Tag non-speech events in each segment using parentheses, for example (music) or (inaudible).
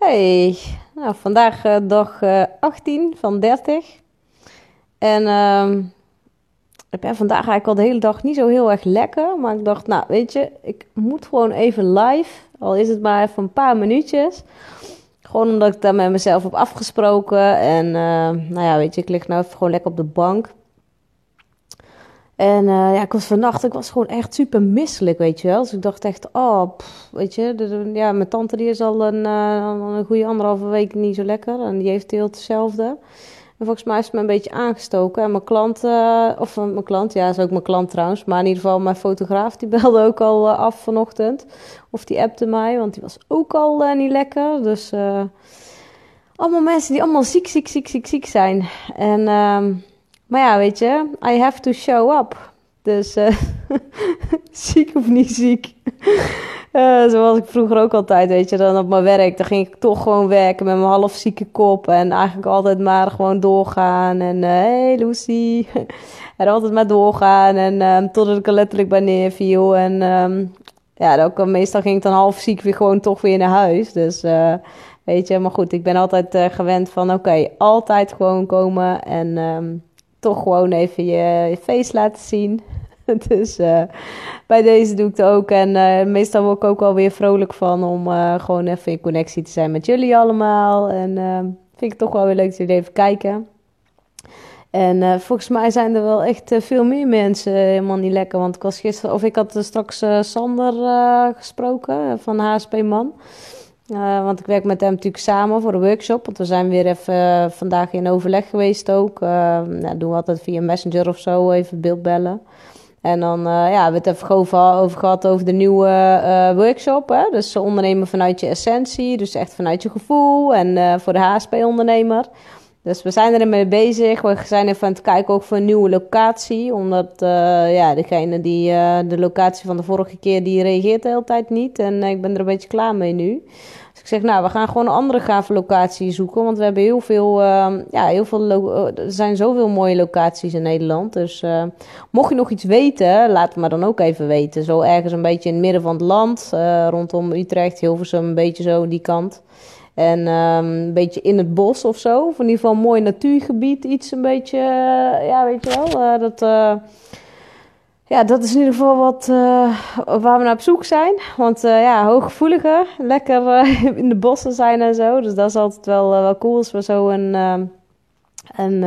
Hey, nou, vandaag uh, dag uh, 18 van 30. En uh, ik ben vandaag eigenlijk al de hele dag niet zo heel erg lekker. Maar ik dacht, nou weet je, ik moet gewoon even live. Al is het maar even een paar minuutjes. Gewoon omdat ik daar met mezelf heb afgesproken. En uh, nou ja, weet je, ik lig nou even gewoon lekker op de bank. En uh, ja, ik was vannacht, ik was gewoon echt super misselijk, weet je wel. Dus ik dacht echt, oh, weet je, de, ja, mijn tante die is al een, uh, een goede anderhalve week niet zo lekker. En die heeft heel hetzelfde. En volgens mij is het me een beetje aangestoken. En mijn klant, uh, of mijn klant, ja, is ook mijn klant trouwens. Maar in ieder geval mijn fotograaf, die (laughs) belde ook al af vanochtend. Of die appte mij, want die was ook al niet lekker. Dus allemaal mensen die allemaal ziek, ziek, ziek, ziek, ziek zijn. En... ehm maar ja, weet je, I have to show up. Dus uh, (laughs) ziek of niet ziek. Uh, (laughs) zoals ik vroeger ook altijd, weet je, dan op mijn werk, dan ging ik toch gewoon werken met mijn half zieke kop. En eigenlijk altijd maar gewoon doorgaan. En uh, hey Lucy. (laughs) en altijd maar doorgaan. En um, totdat ik er letterlijk bij neerviel. En um, ja, ook, meestal ging ik dan half ziek weer gewoon toch weer naar huis. Dus weet je, maar goed, ik ben altijd gewend van oké, altijd gewoon komen. En um, toch gewoon even je, face laten zien. (laughs) dus uh, bij deze doe ik het ook. En uh, meestal word ik ook wel weer vrolijk van om uh, gewoon even in connectie te zijn met jullie allemaal. En vind ik toch wel weer leuk dat jullie even kijken. En volgens mij zijn er wel echt veel meer mensen helemaal niet lekker. Want ik was gisteren, of ik had straks Sander gesproken van HSP Man. Uh, want ik werk met hem natuurlijk samen voor een workshop. Want we zijn weer even uh, vandaag in overleg geweest ook. Uh, nou, doen we altijd via Messenger of zo, even beeldbellen. En dan ja, we het even over gehad over de nieuwe workshop. Hè? Dus ondernemen vanuit je essentie, dus echt vanuit je gevoel. En voor de HSP-ondernemer. Dus we zijn ermee bezig. We zijn even aan het kijken ook voor een nieuwe locatie. Omdat ja, degene die de locatie van de vorige keer, die reageert de hele tijd niet. En ik ben er een beetje klaar mee nu. Dus ik zeg, nou, we gaan gewoon een andere gave locatie zoeken. Want we hebben heel veel, uh, ja, heel veel er zijn zoveel mooie locaties in Nederland. Dus mocht je nog iets weten, laat het maar dan ook even weten. Zo ergens een beetje in het midden van het land, rondom Utrecht, Hilversum, een beetje zo die kant. En um, een beetje in het bos of zo. Of in ieder geval een mooi natuurgebied. Iets een beetje, ja, weet je wel. dat ja, dat is in ieder geval wat, waar we naar op zoek zijn. Want ja, hooggevoeliger, lekker (laughs) in de bossen zijn en zo. Dus dat is altijd wel, wel cool als we zo een, een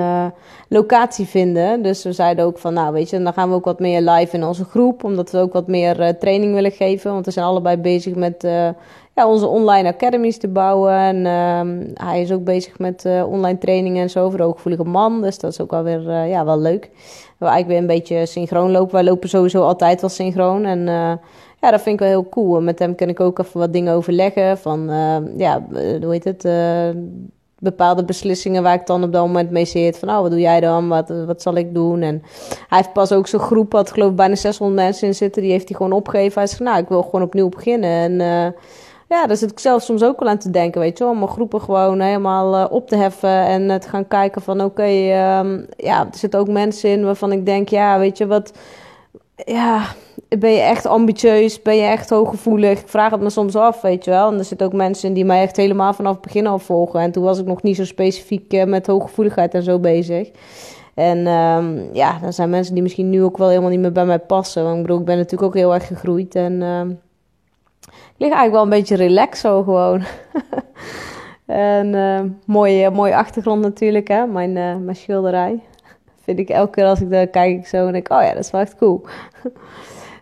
locatie vinden. Dus we zeiden ook van, nou weet je, dan gaan we ook wat meer live in onze groep. Omdat we ook wat meer training willen geven. Want we zijn allebei bezig met ja, onze online academies te bouwen. En ehm, hij is ook bezig met online trainingen en zo voor de hooggevoelige man. Dus dat is ook alweer ja, wel leuk we eigenlijk weer een beetje synchroon lopen. Wij lopen sowieso altijd wel synchroon. En ja, dat vind ik wel heel cool. En met hem kan ik ook even wat dingen overleggen. Van, ja, hoe heet het? Bepaalde beslissingen waar ik dan op dat moment mee zit. Van, oh, wat doe jij dan? Wat, wat zal ik doen? En hij heeft pas ook zo'n groep, wat geloof ik bijna 600 mensen in zitten. Die heeft hij gewoon opgegeven. Hij zegt, nou, ik wil gewoon opnieuw beginnen. En ja, daar zit ik zelf soms ook wel aan te denken, weet je wel. Om groepen gewoon helemaal uh, op te heffen en uh, te gaan kijken van... oké, um, ja, er zitten ook mensen in waarvan ik denk, ja, weet je wat... Ja, ben je echt ambitieus? Ben je echt hooggevoelig? Ik vraag het me soms af, weet je wel. En er zitten ook mensen in die mij echt helemaal vanaf het begin al volgen. En toen was ik nog niet zo specifiek uh, met hooggevoeligheid en zo bezig. En um, ja, dan zijn mensen die misschien nu ook wel helemaal niet meer bij mij passen. Want ik bedoel, ik ben natuurlijk ook heel erg gegroeid en... Ehm, ik lig eigenlijk wel een beetje relaxed zo gewoon. (laughs) en uh, mooie, mooie achtergrond natuurlijk, hè? Mijn, uh, mijn schilderij. Vind ik elke keer als ik daar kijk zo en denk, oh ja, dat is wel echt cool.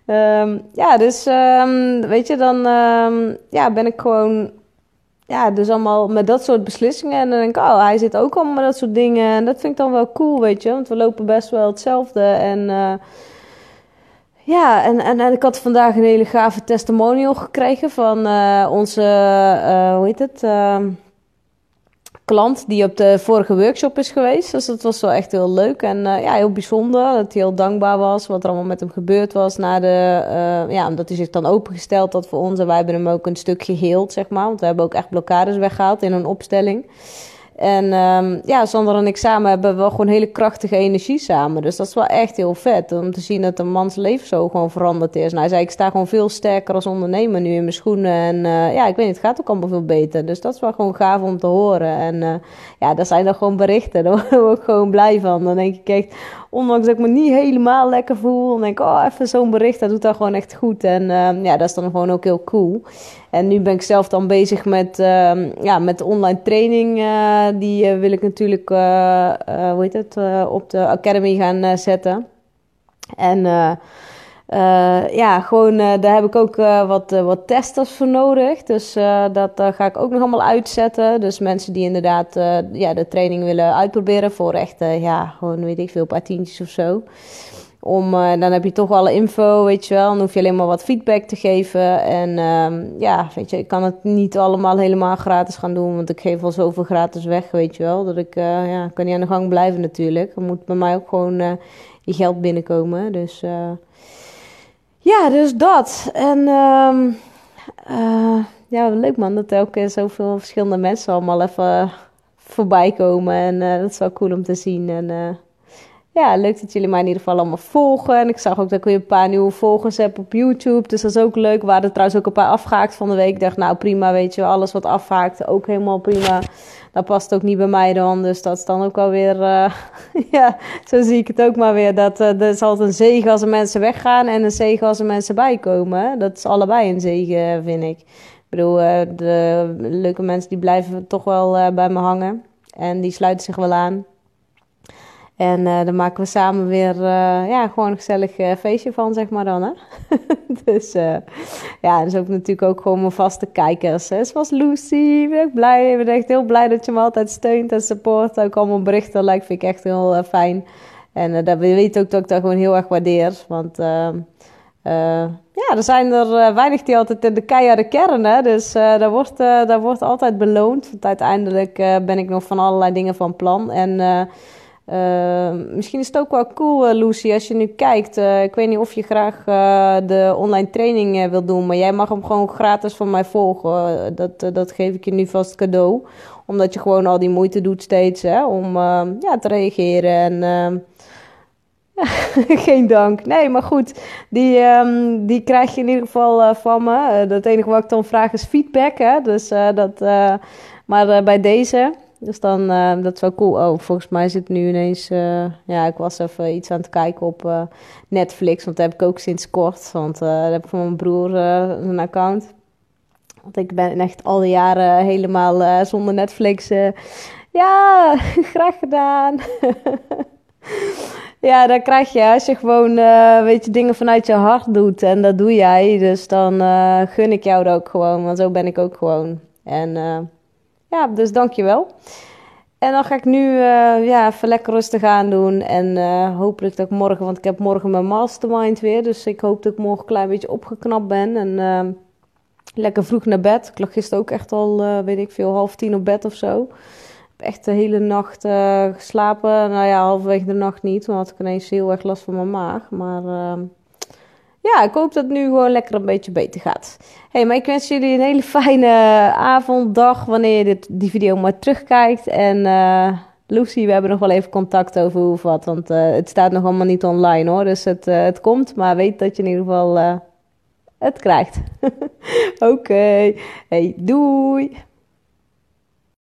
um, (laughs) ja, dus um, weet je, dan um, ja, ben ik gewoon ja, dus allemaal met dat soort beslissingen. En dan denk ik, oh, hij zit ook allemaal met dat soort dingen. En dat vind ik dan wel cool, weet je. Want we lopen best wel hetzelfde. En uh, ja, en, en, en, ik had vandaag een hele gave testimonial gekregen van uh, onze, uh, hoe heet het, klant die op de vorige workshop is geweest. Dus dat was wel echt heel leuk en ja, heel bijzonder. Dat hij heel dankbaar was wat er allemaal met hem gebeurd was. Na de, ja, omdat hij zich dan opengesteld had voor ons. En wij hebben hem ook een stuk geheeld, zeg maar. Want we hebben ook echt blokkades weggehaald in een opstelling. En um, ja, Sander en ik samen hebben wel gewoon hele krachtige energie samen. Dus dat is wel echt heel vet om te zien dat een mans leven zo gewoon veranderd is. Nou, hij zei, ik sta gewoon veel sterker als ondernemer nu in mijn schoenen. En uh, ja, ik weet niet, het gaat ook allemaal veel beter. Dus dat is wel gewoon gaaf om te horen. En uh, ja, dat zijn dan gewoon berichten. (laughs) Daar word ik gewoon blij van. Dan denk ik echt, ondanks dat ik me niet helemaal lekker voel, dan denk ik, oh, even zo'n bericht, dat doet dat gewoon echt goed. En uh, ja, dat is dan gewoon ook heel cool. En nu ben ik zelf dan bezig met, uh, ja, met online training. Die uh, wil ik natuurlijk, hoe heet het, op de Academy gaan zetten. En ja, gewoon, daar heb ik ook wat, wat testers voor nodig. Dus dat ga ik ook nog allemaal uitzetten. Dus mensen die inderdaad ja, de training willen uitproberen voor echt, ja, gewoon weet ik veel, paar tientjes of zo. Om, uh, dan heb je toch alle info, weet je wel. Dan hoef je alleen maar wat feedback te geven. En um, ja, weet je, ik kan het niet allemaal helemaal gratis gaan doen. Want ik geef al zoveel gratis weg, weet je wel. Dat ik, uh, ja, kan niet aan de gang blijven natuurlijk. Er moet bij mij ook gewoon uh, je geld binnenkomen. Dus ja, dus dat. En um, ja, leuk man dat er ook zoveel verschillende mensen allemaal even voorbij komen. En dat is wel cool om te zien. En ja, leuk dat jullie mij in ieder geval allemaal volgen. En ik zag ook dat ik weer een paar nieuwe volgers heb op YouTube. Dus dat is ook leuk. We waren er trouwens ook een paar afgehaakt van de week. Ik dacht, nou prima, weet je, alles wat afhaakt, ook helemaal prima. Dat past ook niet bij mij dan. Dus dat is dan ook alweer, uh, (laughs) ja, zo zie ik het ook maar weer. Dat uh, is altijd een zegen als er mensen weggaan en een zegen als er mensen bijkomen. Dat is allebei een zegen, vind ik. Ik bedoel, uh, de leuke mensen die blijven toch wel bij me hangen. En die sluiten zich wel aan. En uh, dan maken we samen weer uh, ja, gewoon een gezellig uh, feestje van, zeg maar dan. Hè? (laughs) dus ja, dat is ook natuurlijk ook gewoon mijn vaste kijkers. Hè? Zoals Lucy, ben ik blij. Ik ben echt heel blij dat je me altijd steunt en support. Ook allemaal berichten, like, vind ik echt heel fijn. En dat weet ook dat ik dat gewoon heel erg waardeer. Want ja, er zijn er weinig die altijd in de keiharde kern. Hè? Dus daar, wordt, daar wordt altijd beloond. Want uiteindelijk ben ik nog van allerlei dingen van plan. En... Uh, misschien is het ook wel cool, uh, Lucy, als je nu kijkt. Uh, ik weet niet of je graag de online training wil doen, maar jij mag hem gewoon gratis van mij volgen. dat, dat geef ik je nu vast cadeau. Omdat je gewoon al die moeite doet steeds hè, om ja, te reageren. En ehm, (laughs) geen dank. Nee, maar goed, die, die krijg je in ieder geval van me. het enige wat ik dan vraag is feedback. Hè? Dus, dat, maar bij deze. Dus dan, uh, dat is wel cool. Oh, volgens mij zit nu ineens... Uh, ja, ik was even iets aan het kijken op uh, Netflix. Want dat heb ik ook sinds kort. Want daar heb ik van mijn broer een account. Want ik ben echt al die jaren helemaal zonder Netflix. ja, (laughs) graag gedaan. (laughs) ja, dan krijg je als je gewoon, weet je, dingen vanuit je hart doet. En dat doe jij. Dus dan gun ik jou dat ook gewoon. Want zo ben ik ook gewoon. En ja, dus dankjewel. En dan ga ik nu uh, ja, even lekker rustig aan doen. En uh, hopelijk dat morgen, want ik heb morgen mijn mastermind weer. Dus ik hoop dat ik morgen een klein beetje opgeknapt ben. En uh, lekker vroeg naar bed. Ik lag gisteren ook echt al, weet ik veel, half tien op bed of zo. Ik heb echt de hele nacht geslapen. Nou ja, halverwege de nacht niet. Want had ik ineens heel erg last van mijn maag. Maar ja, ik hoop dat het nu gewoon lekker een beetje beter gaat. hey, maar ik wens jullie een hele fijne avond, dag, wanneer je dit, die video maar terugkijkt. En uh, Lucy, we hebben nog wel even contact over hoe of wat, want uh, het staat nog allemaal niet online hoor. Dus het, uh, het komt, maar weet dat je in ieder geval het krijgt. (laughs) Oké, hey, doei!